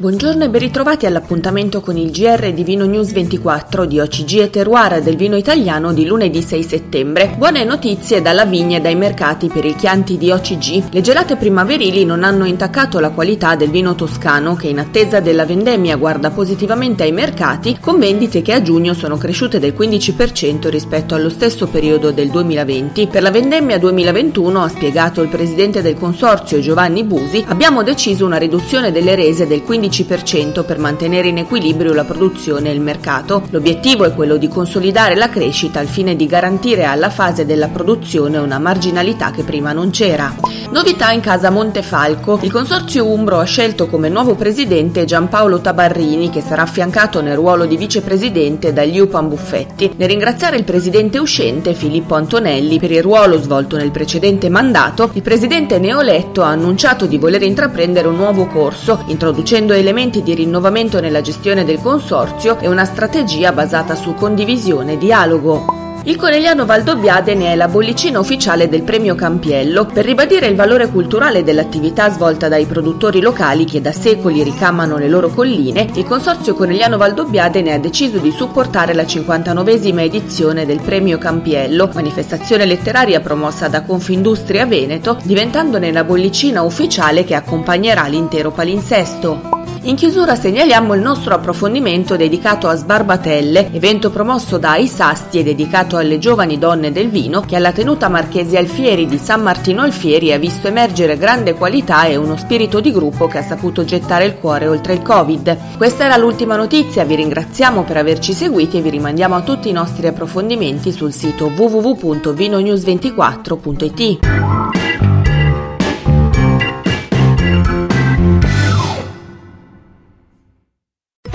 Buongiorno e ben ritrovati all'appuntamento con il GR di Vino News 24 di OCG e Terroir del vino italiano di lunedì 6 settembre. Buone notizie dalla vigna e dai mercati per il Chianti di OCG. Le gelate primaverili non hanno intaccato la qualità del vino toscano che in attesa della vendemmia guarda positivamente ai mercati con vendite che a giugno sono cresciute del 15% rispetto allo stesso periodo del 2020. Per la vendemmia 2021, ha spiegato il presidente del consorzio Giovanni Busi, abbiamo deciso una riduzione delle rese del 15% per mantenere in equilibrio la produzione e il mercato. L'obiettivo è quello di consolidare la crescita al fine di garantire alla fase della produzione una marginalità che prima non c'era. Novità in casa Montefalco. Il consorzio Umbro ha scelto come nuovo presidente Giampaolo Tabarrini che sarà affiancato nel ruolo di vicepresidente da Liupan Buffetti. Nel ringraziare il presidente uscente Filippo Antonelli per il ruolo svolto nel precedente mandato, il presidente neoletto ha annunciato di voler intraprendere un nuovo corso, introducendo elementi di rinnovamento nella gestione del consorzio e una strategia basata su condivisione e dialogo. Il Conegliano Valdobbiade ne è la bollicina ufficiale del premio Campiello per ribadire il valore culturale dell'attività svolta dai produttori locali che da secoli ricamano le loro colline. Il Consorzio Conegliano Valdobbiade ne ha deciso di supportare la 59esima edizione del premio Campiello, manifestazione letteraria promossa da Confindustria Veneto, diventandone la bollicina ufficiale che accompagnerà l'intero palinsesto. In chiusura segnaliamo il nostro approfondimento dedicato a Sbarbatelle, evento promosso da Isasti e dedicato alle giovani donne del vino che alla tenuta Marchesi Alfieri di San Martino Alfieri ha visto emergere grande qualità e uno spirito di gruppo che ha saputo gettare il cuore oltre il Covid. Questa era l'ultima notizia, vi ringraziamo per averci seguiti e vi rimandiamo a tutti i nostri approfondimenti sul sito www.vinonews24.it.